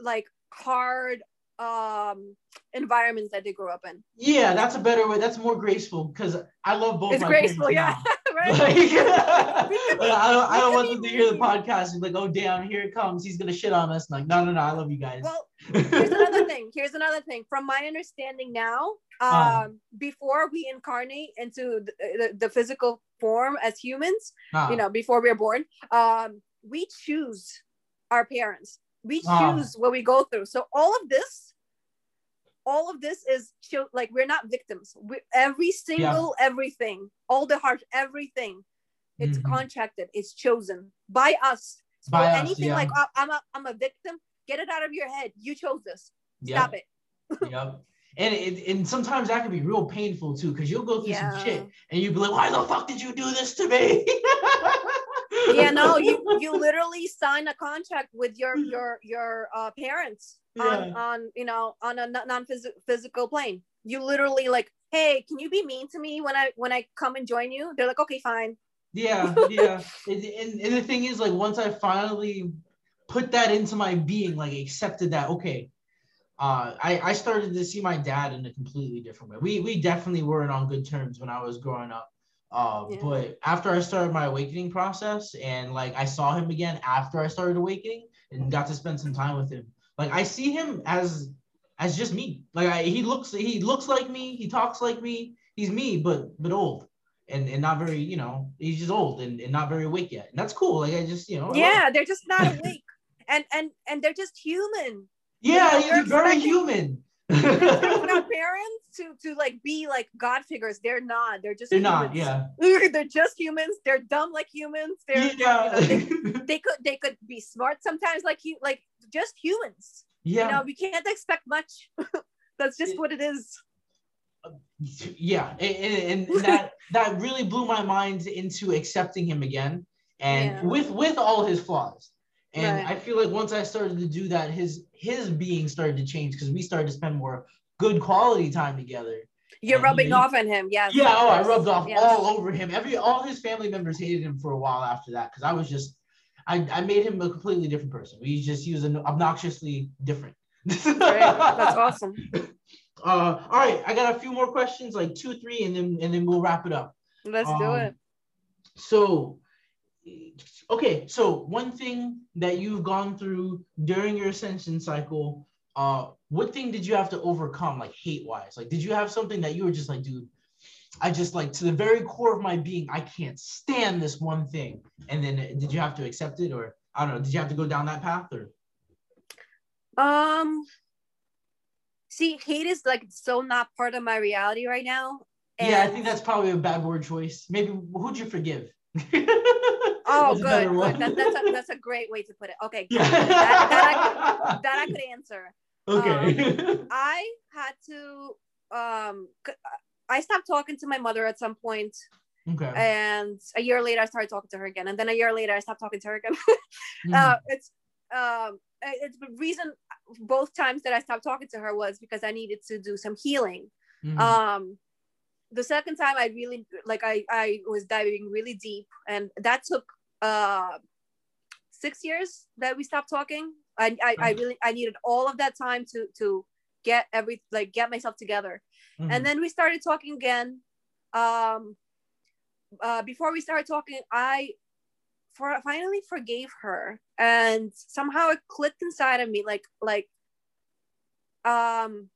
like hard um environments that they grew up in. Yeah, that's a better way. That's more graceful because I love both. It's graceful, yeah. (laughs) right. (laughs) Like, I don't, I don't want them to hear the (laughs) podcast and like, oh damn, here it comes. He's gonna shit on us. like, no, no, no, I love you guys. Well, here's another thing. Here's another thing. From my understanding now, um, um before we incarnate into the, the, the physical form as humans, uh, you know, before we're born, um, we choose our parents. We uh, choose what we go through. So all of this all of this is like we're not victims. We, every single yeah. everything, all the heart, everything, it's mm-hmm. contracted. It's chosen by us. So by anything us, yeah. like oh, I'm a I'm a victim. Get it out of your head. You chose this. Stop yep. it. yep. (laughs) And it, and sometimes that can be real painful too, because you'll go through yeah. some shit and you'll be like, why the fuck did you do this to me? (laughs) yeah, no, you you literally sign a contract with your your your uh, parents yeah. on on you know on a non physical plane. You literally like, hey, can you be mean to me when I when I come and join you? They're like, okay, fine. Yeah, yeah. (laughs) and, and, and the thing is, like, once I finally put that into my being, like, accepted that, okay, uh, I, I started to see my dad in a completely different way. We we definitely weren't on good terms when I was growing up. Uh, yeah. But after I started my awakening process and like I saw him again after I started awakening and got to spend some time with him, like I see him as as just me. Like I, he looks he looks like me, he talks like me, he's me, but but old and and not very you know he's just old and, and not very awake yet. And that's cool. Like I just you know yeah, they're just not (laughs) awake and and and they're just human. Yeah, you know, you're very human our (laughs) parents to to like be like god figures. They're not. They're just they're humans. not yeah. (laughs) They're just humans. They're dumb like humans. They're, yeah. You know, they, (laughs) they, could they could be smart sometimes like you like just humans. Yeah. you know we can't expect much. That's just what it is. Yeah and, and that that really blew my mind into accepting him again. And yeah. with with all his flaws and right. I feel like once I started to do that, his his being started to change because we started to spend more good quality time together. You're and rubbing he, off on him, yeah. Yeah, oh, I rubbed off yes. all over him. Every all his family members hated him for a while after that because I was just, I, I made him a completely different person. We just he was obnoxiously different. Great. That's (laughs) awesome. Uh, all right, I got a few more questions, like two, three, and then and then we'll wrap it up. Let's um, do it. So okay, so one thing that you've gone through during your ascension cycle, uh, what thing did you have to overcome, like hate wise? Like, did you have something that you were just like, dude, I just like to the very core of my being, I can't stand this one thing. And then uh, did you have to accept it, or I don't know, did you have to go down that path, or? Um, see, hate is like so not part of my reality right now. yeah, I think that's probably a bad word choice. Maybe who'd you forgive? (laughs) oh, good. good. That, that's, a, that's a great way to put it. Okay, (laughs) yeah. that, that, I, (laughs) that I could answer. Okay. Um, I had to. Um, I stopped talking to my mother at some point. Okay. And a year later, I started talking to her again, and then a year later, I stopped talking to her again. mm. uh, it's um, it's the reason both times that I stopped talking to her was because I needed to do some healing. Mm. Um, the second time I really like I I was diving really deep, and that took uh six years that we stopped talking. I I, I really I needed all of that time to to get every like get myself together, mm-hmm. and then we started talking again. Um, uh, before we started talking, I for finally forgave her, and somehow it clicked inside of me, like like um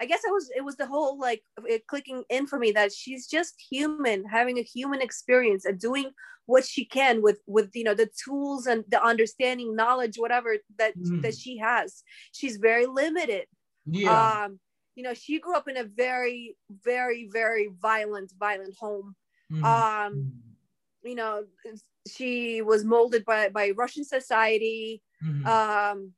I guess it was it was the whole like clicking in for me that she's just human, having a human experience and doing what she can with with you know the tools and the understanding, knowledge, whatever that mm. that she has. She's very limited. Yeah. Um, you know, she grew up in a very, very, very violent, violent home. Mm. Um, you know, she was molded by by Russian society. Mm. Um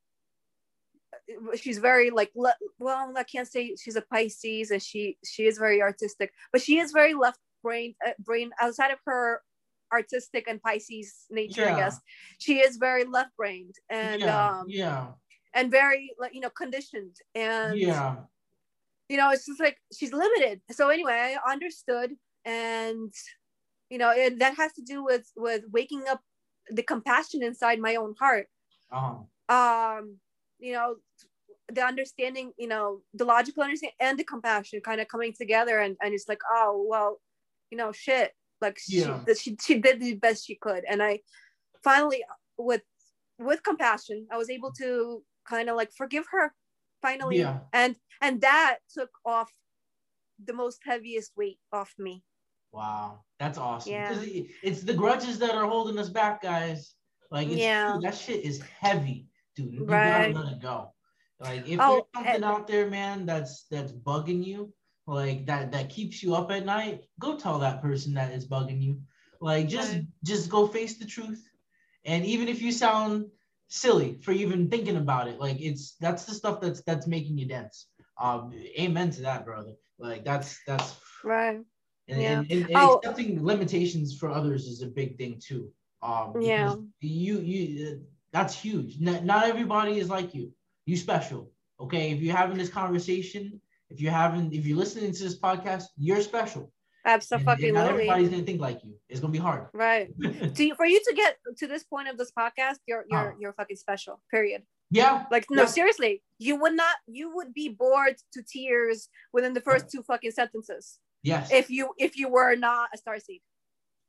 she's very like le- well i can't say she's a pisces and she she is very artistic but she is very left brain uh, brain outside of her artistic and pisces nature yeah. i guess she is very left brained and yeah. um yeah and very like you know conditioned and yeah you know it's just like she's limited so anyway i understood and you know and that has to do with with waking up the compassion inside my own heart uh-huh. um you know the understanding you know the logical understanding and the compassion kind of coming together and, and it's like oh well you know shit. Like yeah. she, she she did the best she could. And i finally with with compassion i was able to kind of like forgive her finally. Yeah. and and that took off the most heaviest weight off me. Wow. That's awesome. Yeah. it's the grudges that are holding us back guys. Like yeah. that shit is heavy dude. You right. gotta let it go. Like if oh, there's something out there, man, that's that's bugging you, like that that keeps you up at night, go tell that person that is bugging you. Like just right. just go face the truth. And even if you sound silly for even thinking about it, like it's that's the stuff that's that's making you dance. Um, amen to that, brother. Like that's that's right. And, yeah. and, and, and oh. accepting limitations for others is a big thing too. Um, yeah. You you that's huge. Not, not everybody is like you. You special. Okay. If you're having this conversation, if you're having, if you're listening to this podcast, you're special. Absolutely. And, and not everybody's gonna think like you. It's gonna be hard. Right. (laughs) to, for you to get to this point of this podcast, you're you're oh. you're fucking special. Period. Yeah. Like no, yeah. seriously, you would not. You would be bored to tears within the first two fucking sentences. Yes. If you if you were not a star seed.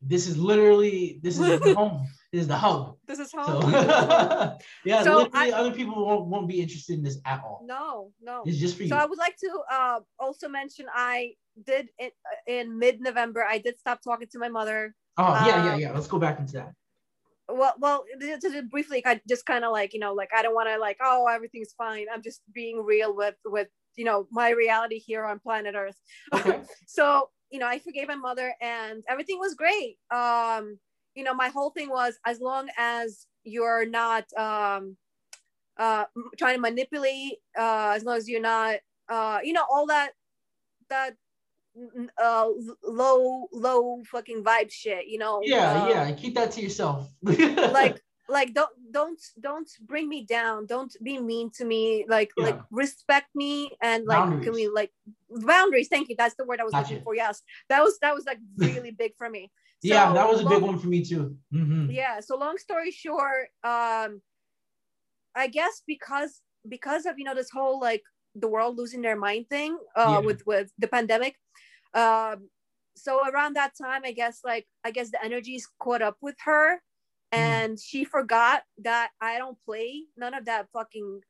This is literally this is (laughs) home. This is the hub. This is home. So, (laughs) yeah, so I, other people won't, won't be interested in this at all. No, no. It's just for you. So I would like to uh, also mention I did in, in mid-November. I did stop talking to my mother. Oh um, yeah, yeah, yeah. Let's go back into that. Well, well, just briefly, I just kind of like you know, like I don't want to like, oh, everything's fine. I'm just being real with with you know my reality here on planet Earth. Okay. (laughs) so you know, I forgave my mother and everything was great. Um, you know, my whole thing was as long as you're not um, uh, trying to manipulate, uh, as long as you're not, uh, you know, all that, that uh low low fucking vibe shit you know yeah uh, yeah keep that to yourself (laughs) like like don't don't don't bring me down don't be mean to me like yeah. like respect me and like boundaries. can we like boundaries thank you that's the word i was gotcha. looking for yes that was that was like really (laughs) big for me so, yeah that was a long, big one for me too mm-hmm. yeah so long story short um i guess because because of you know this whole like the world losing their mind thing uh yeah. with with the pandemic um so around that time, I guess like I guess the energies caught up with her, and she forgot that I don't play none of that fucking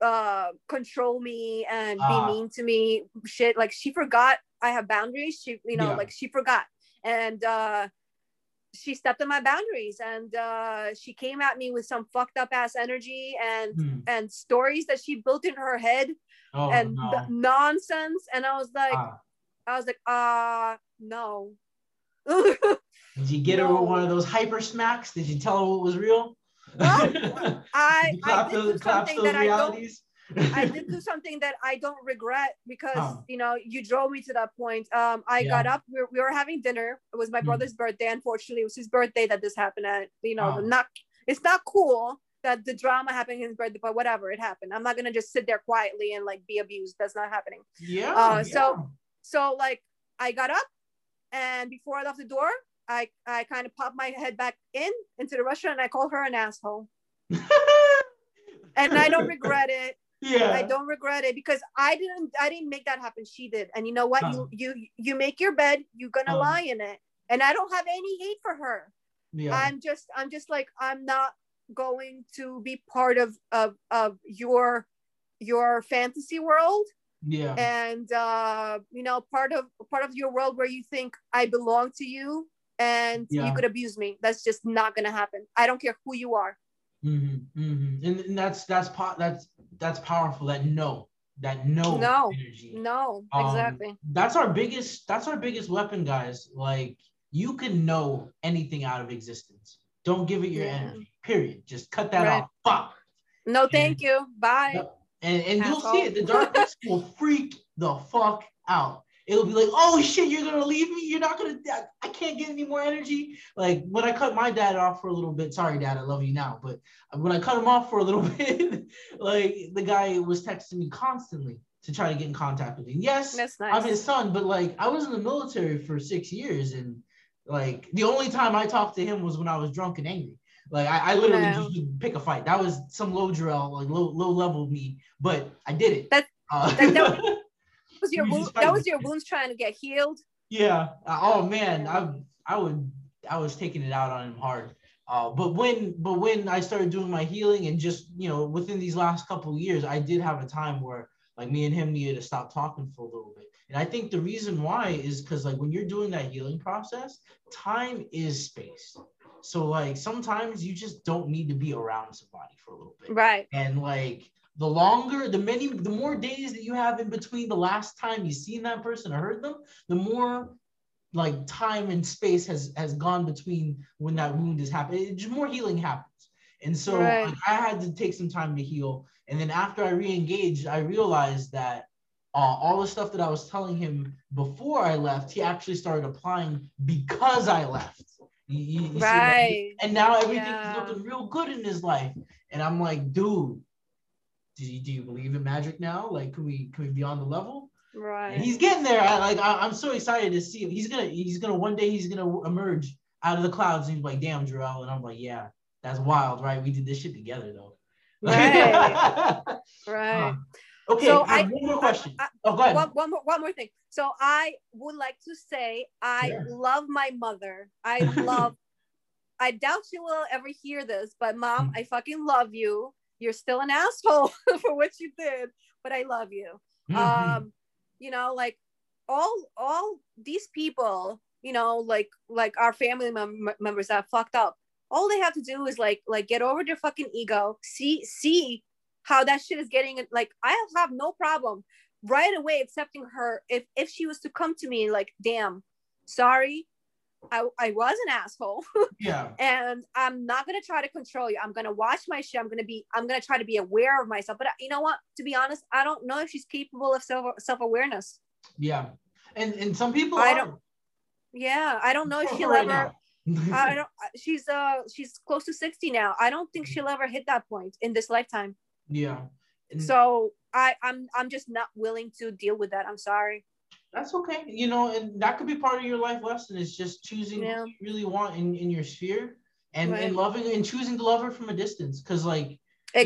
uh control me and Ah. be mean to me shit. Like she forgot I have boundaries. She you know Yeah. like she forgot and uh she stepped on my boundaries and uh she came at me with some fucked up ass energy and Hmm. and stories that she built in her head Oh and no. nonsense and i was like Ah. i was like uh no (laughs) Did you get her No. with one of those hyper smacks? Did you tell her what was real? I (laughs) i did those, something that i don't i did (laughs) do something that i don't regret because Oh. you know you drove me to that point um i got up we were, we were having dinner it was my Mm. brother's birthday unfortunately it was his birthday that this happened at you know Oh. not it's not cool that the drama happened in his birthday but whatever it happened i'm not gonna just sit there quietly and like be abused that's not happening Yeah. Uh, so- yeah. so like i got up and before i left the door i i kind of popped my head back in into the restaurant and i called her an asshole (laughs) and i don't regret it yeah. i don't regret it because i didn't i didn't make that happen she did and you know what Uh-huh. you you you make your bed you're gonna Uh-huh. lie in it and i don't have any hate for her Yeah. i'm just i'm just like i'm not going to be part of of of your your fantasy world yeah. and uh you know part of part of your world where you think i belong to you and Yeah. you could abuse me that's just not gonna happen i don't care who you are hmm hmm And, and that's that's po- that's that's powerful. That no, that no, No. energy. no Um, exactly That's our biggest. That's our biggest weapon, guys. Like you can know anything out of existence. Don't give it your Yeah. energy. Period. Just cut that Right. off. Fuck. no thank you bye Yep. And and you'll see it. The darkness (laughs) will freak the fuck out. It'll be like, oh shit, you're gonna leave me. You're not gonna. I, I can't get any more energy. Like when I cut my dad off for a little bit. Sorry, dad, I love you now. But when I cut him off for a little (laughs) bit, like the guy was texting me constantly to try to get in contact with me. Yes, that's nice I'm his son, but like I was in the military for six years, and like the only time I talked to him was when I was drunk and angry. Like I, I literally No. just would pick a fight. That was some low drill, like low low level me, but I did it. That- Uh, that- that (laughs) was your wound, that was your wounds trying to get healed yeah. Uh, oh man. I I would I was taking it out on him hard. Uh, but when but when I started doing my healing and just you know within these last couple of years, I did have a time where like me and him needed to stop talking for a little bit. And I think the reason why is because like when you're doing that healing process, time is space. So like sometimes you just don't need to be around somebody for a little bit. right And like the longer, the many, the more days that you have in between the last time you seen that person or heard them, the more like time and space has has gone between when that wound is happening. It, just more healing happens. And so Right. like, I had to take some time to heal. And then after I re-engaged, I realized that uh, all the stuff that I was telling him before I left, he actually started applying because I left. You- you- right and now everything Yeah. is looking real good in his life. And I'm like, dude, do you, do you believe in magic now? Like, can we can we be on the level? right And he's getting there. I like I, I'm so excited to see him. He's gonna he's gonna one day he's gonna emerge out of the clouds and he's like, damn, Jarrell. And I'm like, yeah, that's wild, right? We did this shit together though. Right. (laughs) right okay, So I have I- one more question. I- oh, go ahead. one, one, more, one more thing. So I would like to say I Yeah. love my mother. I (laughs) love. I doubt she will ever hear this, but mom, Mm. I fucking love you. You're still an asshole (laughs) for what you did, but I love you. Mhm. Um, you know, like all all these people, you know, like like our family mem- members that fucked up. All they have to do is like like get over their fucking ego. See see how that shit is getting. Like I have no problem right away accepting her if if she was to come to me like, damn, sorry, I I was an asshole (laughs) yeah. and I'm not gonna try to control you. I'm gonna watch my shit. I'm gonna be. I'm gonna try to be aware of myself. But you know what? To be honest, I don't know if she's capable of self self awareness. Yeah. And and some people I are. don't- Yeah, I don't know if she'll right ever. (laughs) I don't. She's uh she's close to sixty now. I don't think she'll ever hit that point in this lifetime. yeah. And So I I'm I'm just not willing to deal with that. I'm sorry. That's okay. You know, and that could be part of your life lesson is just choosing Yeah. who you really want in, in your sphere and, Right. and loving and choosing to love her from a distance. Cause like you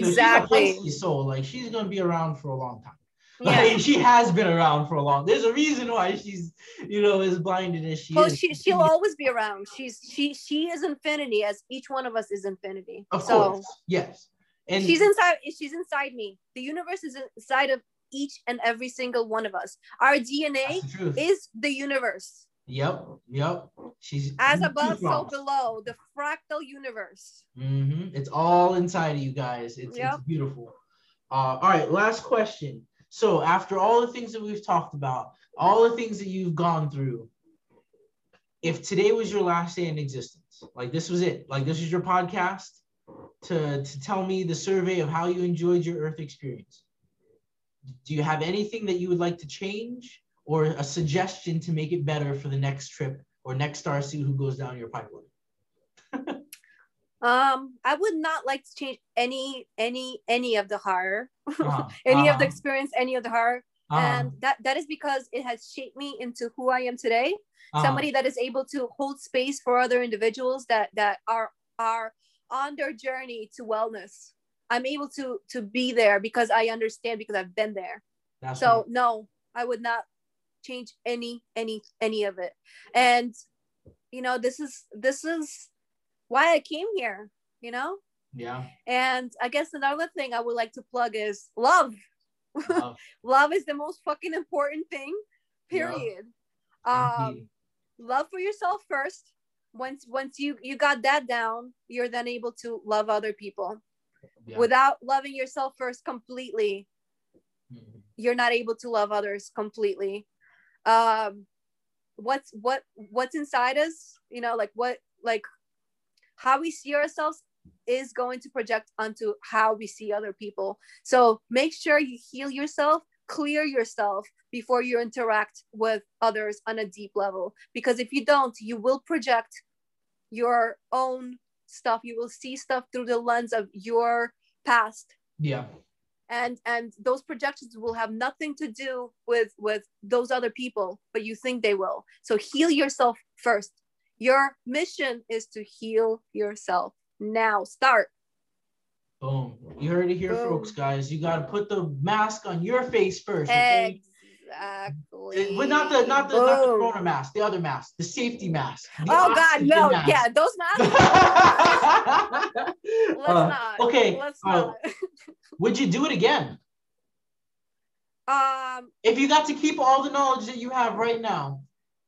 know, she's a Exactly. Pisces soul, like she's gonna be around for a long time. (laughs) Like Yeah. she has been around for a long. There's a reason why she's, you know, as blinded as she Well, is. she she'll always be around. She's she she is infinity, as each one of us is infinity. of so course, yes. And she's inside. She's inside me. The universe is inside of each and every single one of us. Our DNA the is the universe. Yep, yep. She's As above, so below. The fractal universe. Mm-hmm. It's all inside of you guys. It's, Yep. it's beautiful. Uh, all right, last question. So after all the things that we've talked about, all the things that you've gone through, if today was your last day in existence, like this was it, like this is your podcast to, to tell me the survey of how you enjoyed your Earth experience. Do you have anything that you would like to change or a suggestion to make it better for the next trip or next star seed who goes down your pipeline? Um, I would not like to change any any any of the horror, Uh-huh, (laughs) any of the uh-huh, experience, any of the horror, uh-huh, and that that is because it has shaped me into who I am today. somebody that is able to hold space for other individuals that that are are on their journey to wellness i'm able to to be there because i understand because i've been there That's so right. no i would not change any any any of it and you know this is this is why i came here you know yeah. and i guess another thing i would like to plug is love love. (laughs) love is the most fucking important thing Yeah. period um Indeed. love for yourself first once once you you got that down you're then able to love other people Yeah. without loving yourself first completely Mhm. you're not able to love others completely um what's what what's inside us you know like what like how we see ourselves is going to project onto how we see other people so make sure you heal yourself clear yourself before you interact with others on a deep level because if you don't you will project your own stuff you will see stuff through the lens of your past Yeah. and and those projections will have nothing to do with with those other people but you think they will so heal yourself first your mission is to heal yourself now start Boom. You heard it here, Boom. folks, guys. You gotta put the mask on your face first. Okay? Exactly But not the not the not the corona mask, the other mask, the safety mask. the oh god no mask. yeah those masks (laughs) let's Uh, not okay, let's uh, not (laughs) Would you do it again? um If you got to keep all the knowledge that you have right now,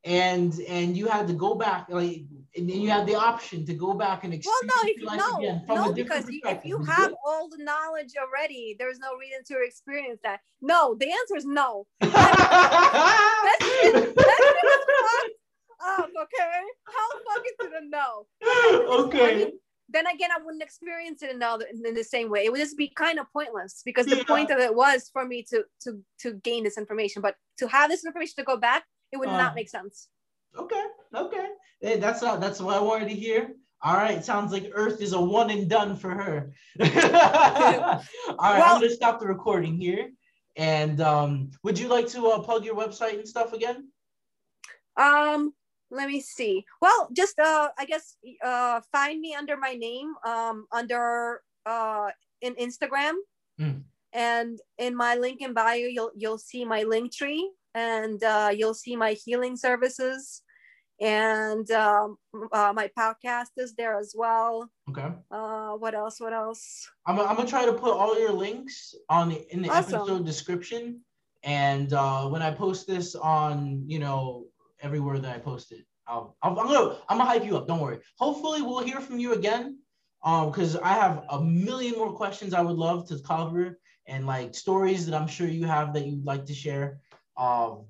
and and you had to go back, like, and then you have the option to go back and well experience no if life no again from no a different because you, if you have all the knowledge already there's no reason to experience that no the answer is no (laughs) it? That shit, that shit was fucked up, okay? How fucking to the no? I okay. mean, then again, I wouldn't experience it in, the, in the same way. It would just be kind of pointless because the Yeah. point of it was for me to to to gain this information, but to have this information to go back, it would Uh. not make sense. Okay, okay. Hey, that's not, that's what I wanted to hear. All right, sounds like Earth is a one and done for her. (laughs) All right, I'm gonna stop the recording here. And um, would you like to uh, plug your website and stuff again? Um, let me see. Well, just uh, I guess uh, find me under my name um under uh in Instagram, Mm. and in my link in bio, you'll you'll see my Linktree, and uh, you'll see my healing services, and um, uh, my podcast is there as well. Okay. Uh, what else? What else? I'm, I'm gonna try to put all your links on the in the Awesome. episode description, and uh, when I post this on you know everywhere that I post it, I'll, I'm, I'm gonna I'm gonna hype you up. Don't worry. Hopefully we'll hear from you again, um, because I have a million more questions I would love to cover and like stories that I'm sure you have that you'd like to share. Um,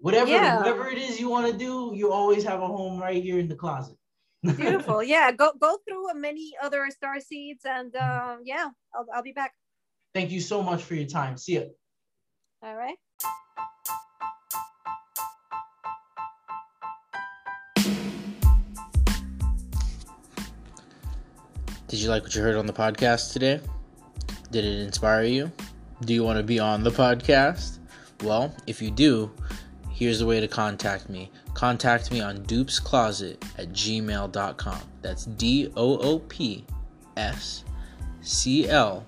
whatever Yeah. whatever it is you want to do, you always have a home right here in the closet. Beautiful. (laughs) yeah, go go through many other star seeds, and uh, yeah, I'll I'll be back. Thank you so much for your time. See ya. All right. Did you like what you heard on the podcast today? Did it inspire you? Do you want to be on the podcast? Well, if you do, here's the way to contact me. Contact me on doopscloset at gmail.com. That's D O O P S C L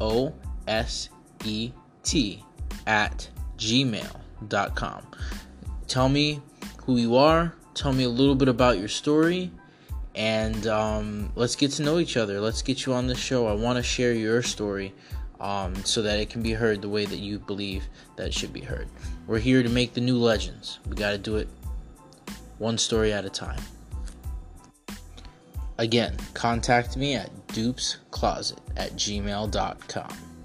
O S E T at gmail.com. Tell me who you are, tell me a little bit about your story, and um, let's get to know each other. Let's get you on the show. I want to share your story um, so that it can be heard the way that you believe that it should be heard. We're here to make the new legends. We got to do it one story at a time. Again, contact me at doopscloset at gmail.com.